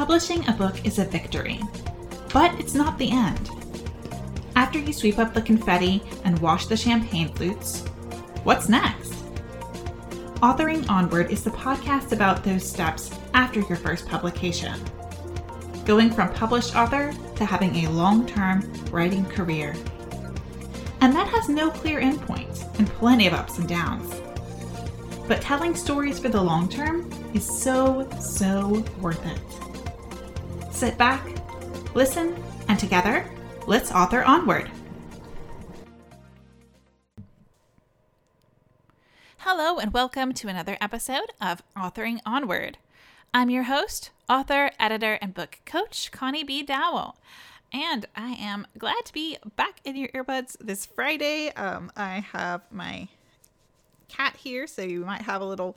Publishing a book is a victory, but it's not the end. After you sweep up the confetti and wash the champagne flutes, what's next? Authoring Onward is the podcast about those steps after your first publication. Going from published author to having a long term writing career. And that has no clear endpoint and plenty of ups and downs. But telling stories for the long term is so, so worth it. Sit back, listen, and together, let's author onward. Hello, and welcome to another episode of Authoring Onward. I'm your host, author, editor, and book coach, Connie B. Dowell. And I am glad to be back in your earbuds this Friday. Um, I have my cat here, so you might have a little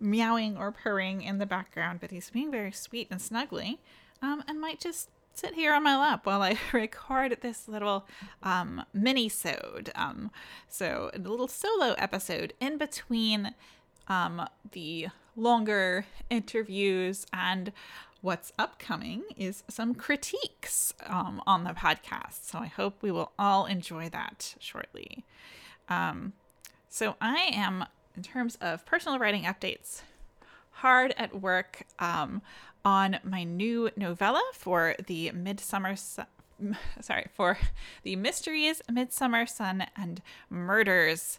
meowing or purring in the background, but he's being very sweet and snuggly um, and might just sit here on my lap while I record this little um, mini-sode. Um, so a little solo episode in between um, the longer interviews and what's upcoming is some critiques um, on the podcast. So I hope we will all enjoy that shortly. Um, so I am, in terms of personal writing updates, hard at work um, on my new novella for the Midsummer. Su- sorry, for the Mysteries, Midsummer Sun, and Murders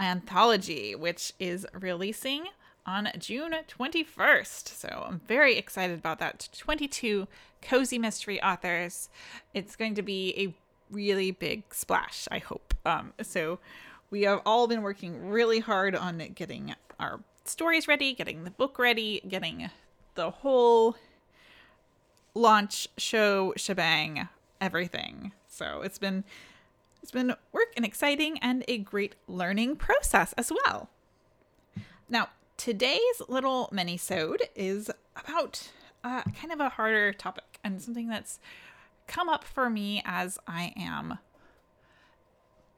anthology, which is releasing on June 21st. So I'm very excited about that. 22 cozy mystery authors. It's going to be a really big splash, I hope. Um, so we have all been working really hard on getting our stories ready, getting the book ready, getting the whole launch show shebang everything. So it's been it's been work and exciting and a great learning process as well. Now today's little mini sode is about uh, kind of a harder topic and something that's come up for me as i am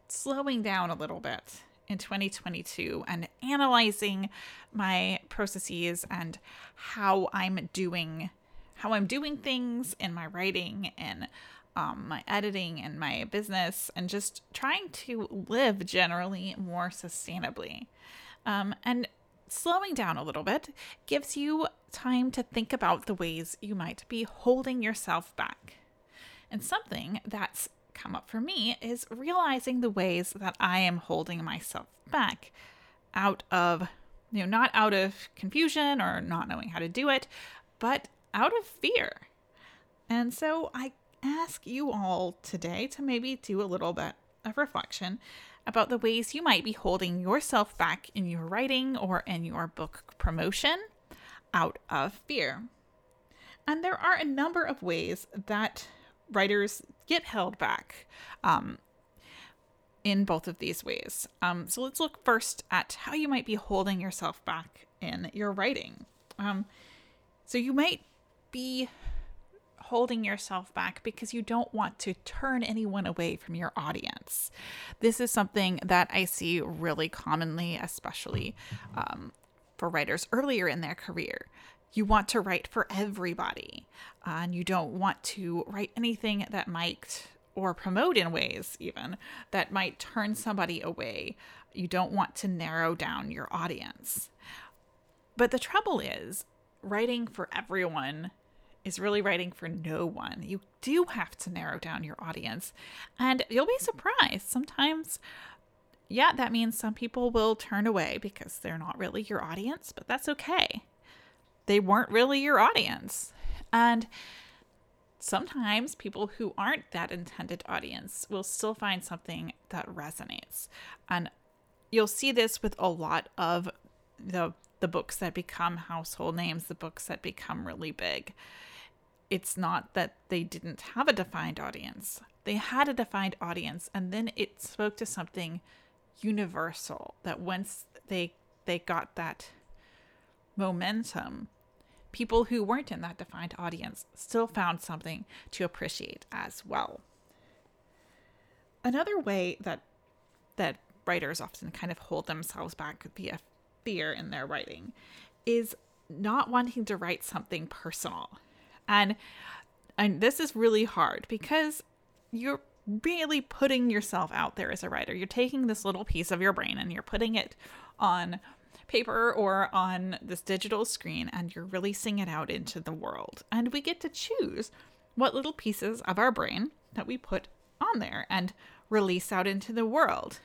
slowing down a little bit in 2022 and analyzing my processes and how I'm doing how I'm doing things in my writing and um, my editing and my business and just trying to live generally more sustainably. Um, and slowing down a little bit gives you time to think about the ways you might be holding yourself back. And something that's come up for me is realizing the ways that I am holding myself back out of, you know, not out of confusion or not knowing how to do it, but out of fear. And so I ask you all today to maybe do a little bit of reflection about the ways you might be holding yourself back in your writing or in your book promotion out of fear. And there are a number of ways that writers get held back um, in both of these ways. Um, so let's look first at how you might be holding yourself back in your writing. Um, so you might be holding yourself back because you don't want to turn anyone away from your audience. This is something that I see really commonly, especially um, for writers earlier in their career you want to write for everybody uh, and you don't want to write anything that might or promote in ways even that might turn somebody away you don't want to narrow down your audience but the trouble is writing for everyone is really writing for no one. You do have to narrow down your audience. And you'll be surprised. Sometimes, yeah, that means some people will turn away because they're not really your audience, but that's okay they weren't really your audience. And sometimes people who aren't that intended audience will still find something that resonates. And you'll see this with a lot of the the books that become household names, the books that become really big. It's not that they didn't have a defined audience. They had a defined audience and then it spoke to something universal that once they they got that momentum people who weren't in that defined audience still found something to appreciate as well. Another way that that writers often kind of hold themselves back via fear in their writing is not wanting to write something personal. And and this is really hard because you're really putting yourself out there as a writer. You're taking this little piece of your brain and you're putting it on paper or on this digital screen and you're releasing it out into the world. And we get to choose what little pieces of our brain that we put on there and release out into the world.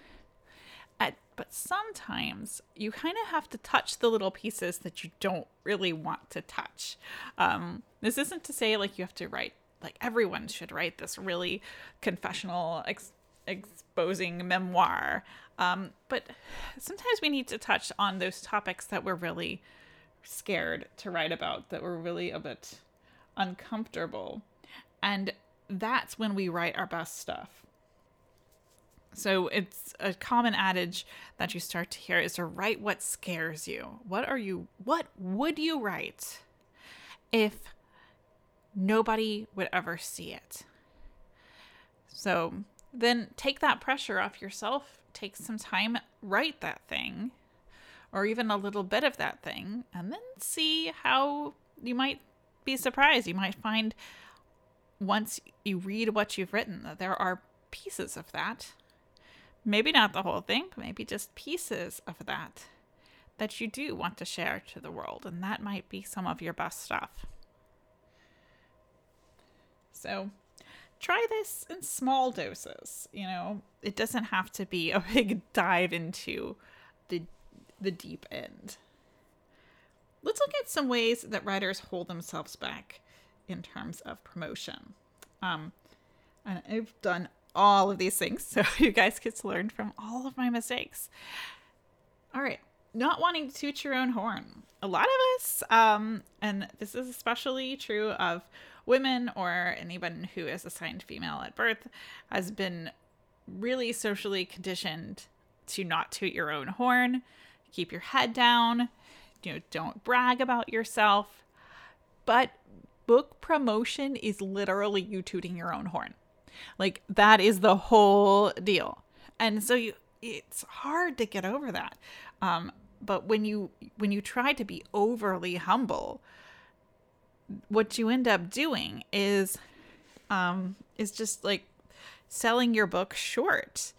At, but sometimes you kind of have to touch the little pieces that you don't really want to touch. Um, this isn't to say like you have to write, like everyone should write this really confessional, ex- exposing memoir. Um, but sometimes we need to touch on those topics that we're really scared to write about, that we're really a bit uncomfortable. And that's when we write our best stuff. So it's a common adage that you start to hear is to write what scares you. What are you what would you write if nobody would ever see it? So then take that pressure off yourself take some time, write that thing, or even a little bit of that thing, and then see how you might be surprised. You might find once you read what you've written that there are pieces of that. Maybe not the whole thing, but maybe just pieces of that that you do want to share to the world. And that might be some of your best stuff. So, try this in small doses. You know, it doesn't have to be a big dive into the the deep end. Let's look at some ways that writers hold themselves back in terms of promotion. Um, and I've done all of these things, so you guys get to learn from all of my mistakes. All right, not wanting to toot your own horn. A lot of us, um, and this is especially true of women or anyone who is assigned female at birth has been really socially conditioned to not toot your own horn, keep your head down, you know, don't brag about yourself. But book promotion is literally you tooting your own horn. Like that is the whole deal. And so you it's hard to get over that. Um, but when you when you try to be overly humble, what you end up doing is um is just like selling your book short.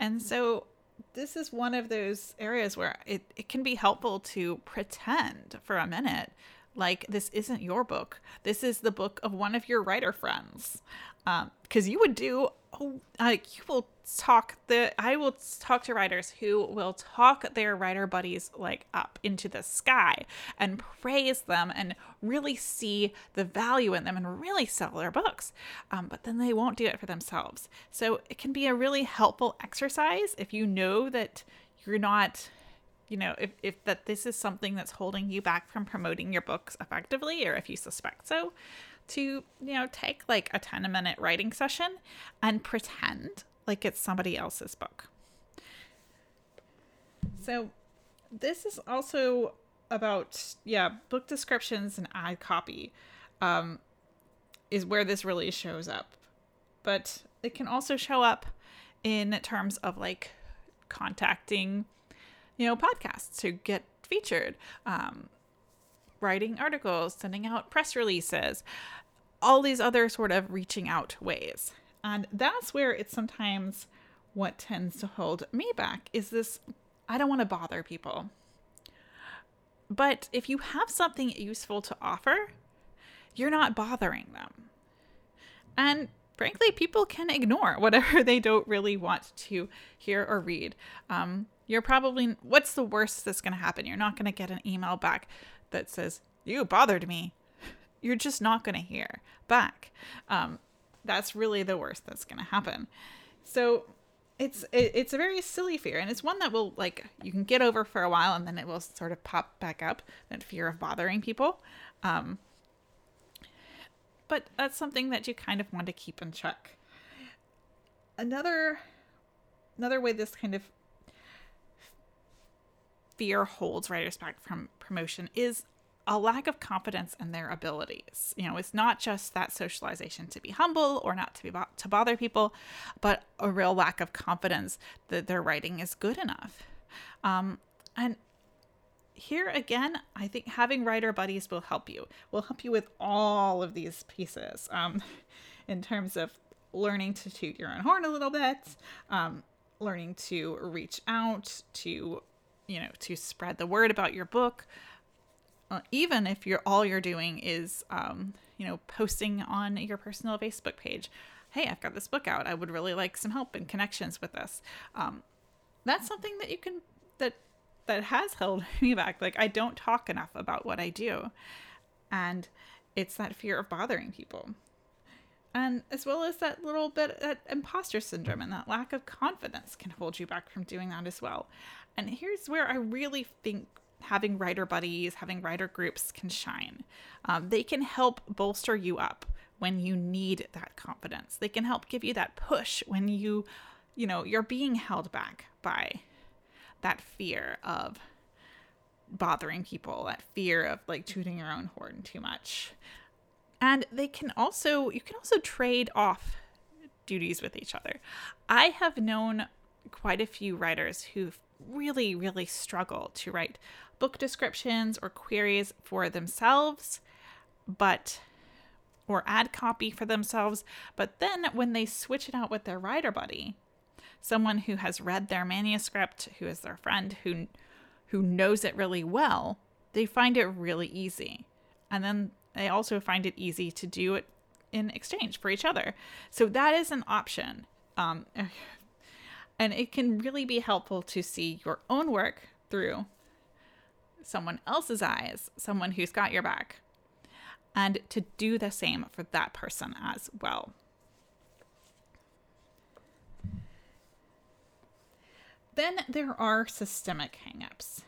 And so this is one of those areas where it, it can be helpful to pretend for a minute like this isn't your book. This is the book of one of your writer friends. Because um, you would do, oh, uh, you will talk the I will talk to writers who will talk their writer buddies like up into the sky and praise them and really see the value in them and really sell their books. Um, but then they won't do it for themselves. So it can be a really helpful exercise if you know that you're not you know if, if that this is something that's holding you back from promoting your books effectively or if you suspect so to you know take like a 10 minute writing session and pretend like it's somebody else's book. So, this is also about, yeah, book descriptions and ad copy um, is where this really shows up. But it can also show up in terms of like contacting, you know, podcasts to get featured, um, writing articles, sending out press releases, all these other sort of reaching out ways. And that's where it's sometimes what tends to hold me back is this I don't want to bother people. But if you have something useful to offer, you're not bothering them. And frankly, people can ignore whatever they don't really want to hear or read. Um, you're probably, what's the worst that's going to happen? You're not going to get an email back that says, You bothered me. You're just not going to hear back. Um, that's really the worst that's going to happen. So it's it, it's a very silly fear and it's one that will like you can get over for a while and then it will sort of pop back up that fear of bothering people um but that's something that you kind of want to keep in check another another way this kind of fear holds writers back from promotion is a lack of confidence in their abilities. You know, it's not just that socialization to be humble or not to be bo- to bother people, but a real lack of confidence that their writing is good enough. Um, and here again, I think having writer buddies will help you. Will help you with all of these pieces. Um, in terms of learning to toot your own horn a little bit, um, learning to reach out to, you know, to spread the word about your book. Uh, even if you're all you're doing is, um, you know, posting on your personal Facebook page. Hey, I've got this book out. I would really like some help and connections with this. Um, that's something that you can that that has held me back. Like I don't talk enough about what I do, and it's that fear of bothering people and as well as that little bit that imposter syndrome and that lack of confidence can hold you back from doing that as well and here's where i really think having writer buddies having writer groups can shine. Um, they can help bolster you up when you need that confidence. They can help give you that push when you you know you're being held back by that fear of bothering people that fear of like tooting your own horn too much. And they can also you can also trade off duties with each other. I have known quite a few writers who really really struggle to write book descriptions or queries for themselves, but or ad copy for themselves, but then when they switch it out with their writer buddy, someone who has read their manuscript, who is their friend, who who knows it really well, they find it really easy. And then they also find it easy to do it in exchange for each other. So that is an option. Um, and it can really be helpful to see your own work through someone else's eyes, someone who's got your back, and to do the same for that person as well. Then there are systemic hangups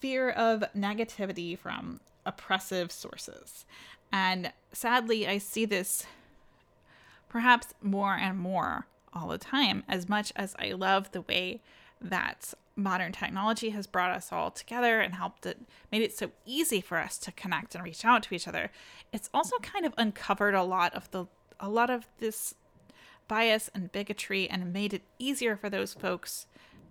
fear of negativity from oppressive sources. And sadly, I see this perhaps more and more all the time, as much as I love the way that modern technology has brought us all together and helped it made it so easy for us to connect and reach out to each other it's also kind of uncovered a lot of the a lot of this bias and bigotry and made it easier for those folks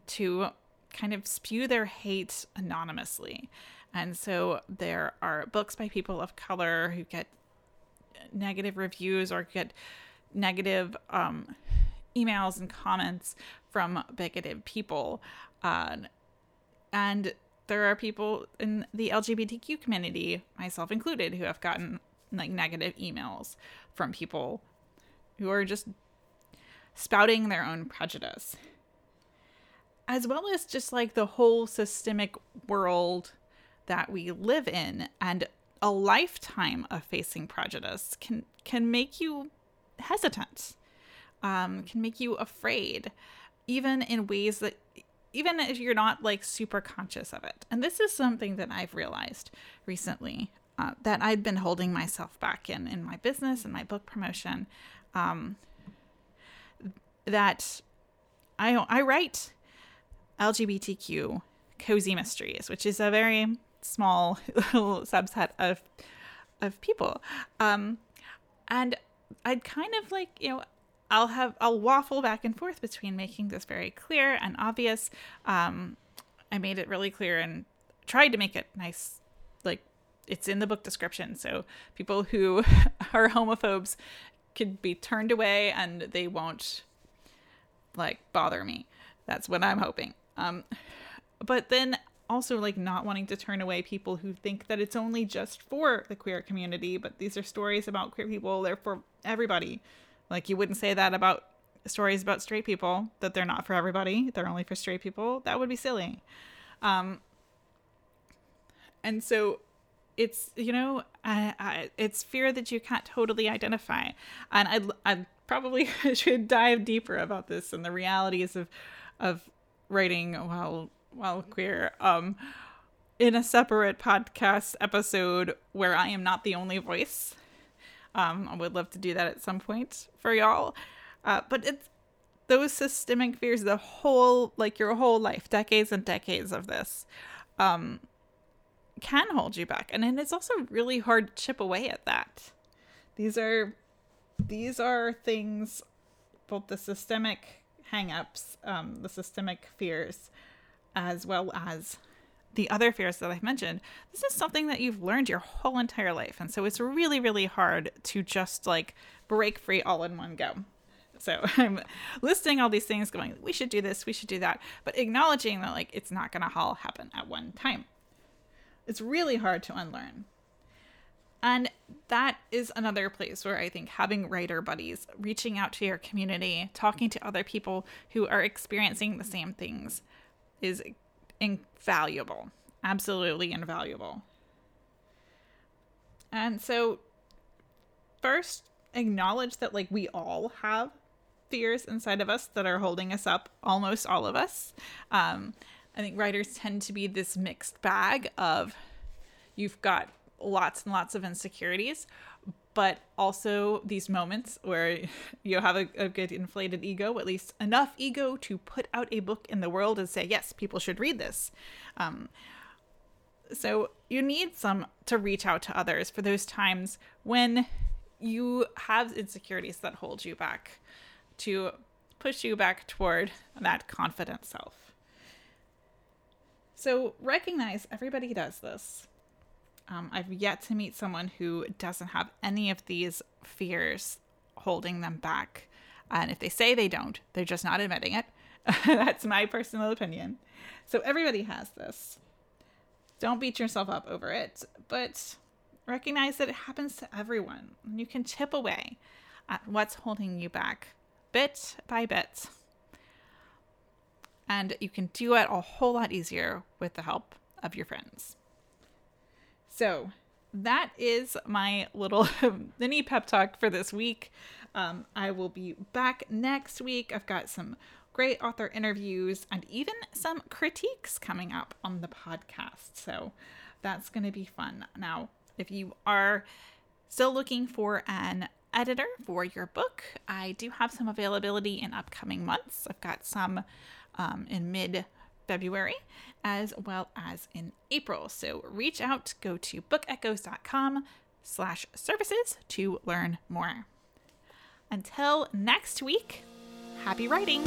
to kind of spew their hate anonymously. And so there are books by people of color who get negative reviews or get negative um, emails and comments from bigoted people. Uh, and there are people in the LGBTQ community, myself included, who have gotten like negative emails from people who are just spouting their own prejudice. As well as just like the whole systemic world that we live in and a lifetime of facing prejudice can can make you hesitant um, can make you afraid even in ways that even if you're not like super conscious of it and this is something that i've realized recently uh, that i'd been holding myself back in in my business and my book promotion um, that i i write lgbtq cozy mysteries which is a very small little subset of of people. Um, and I'd kind of like, you know, I'll have I'll waffle back and forth between making this very clear and obvious. Um, I made it really clear and tried to make it nice, like it's in the book description, so people who are homophobes could be turned away and they won't like bother me. That's what I'm hoping. Um, but then also like not wanting to turn away people who think that it's only just for the queer community, but these are stories about queer people, they're for everybody. Like you wouldn't say that about stories about straight people that they're not for everybody, they're only for straight people. That would be silly. Um and so it's you know I, I, it's fear that you can't totally identify and i i probably should dive deeper about this and the realities of of writing while well queer um in a separate podcast episode where I am not the only voice. Um, I would love to do that at some point for y'all. Uh, but it's those systemic fears, the whole, like your whole life, decades and decades of this, um, can hold you back. And it's also really hard to chip away at that. These are, these are things, both the systemic hangups, um, the systemic fears, as well as the other fears that I've mentioned, this is something that you've learned your whole entire life. And so it's really, really hard to just like break free all in one go. So I'm listing all these things going, we should do this, we should do that, but acknowledging that like it's not going to all happen at one time. It's really hard to unlearn. And that is another place where I think having writer buddies, reaching out to your community, talking to other people who are experiencing the same things is invaluable. Absolutely invaluable. And so, first, acknowledge that like we all have fears inside of us that are holding us up, almost all of us. Um, I think writers tend to be this mixed bag of you've got lots and lots of insecurities, but also these moments where you have a, a, good inflated ego, at least enough ego to put out a book in the world and say, yes, people should read this. Um, so you need some to reach out to others for those times when you have insecurities that hold you back to push you back toward that confident self. So recognize everybody does this. Um, I've yet to meet someone who doesn't have any of these fears holding them back. And if they say they don't, they're just not admitting it. That's my personal opinion. So everybody has this. Don't beat yourself up over it, but recognize that it happens to everyone. You can chip away at what's holding you back bit by bit. And you can do it a whole lot easier with the help of your friends. So, that is my little mini pep talk for this week. Um, I will be back next week. I've got some great author interviews and even some critiques coming up on the podcast. So that's going to be fun. Now, if you are still looking for an editor for your book. I do have some availability in upcoming months. I've got some um, in mid February as well as in April. So reach out, go to bookechoes.com slash services to learn more. Until next week, happy writing!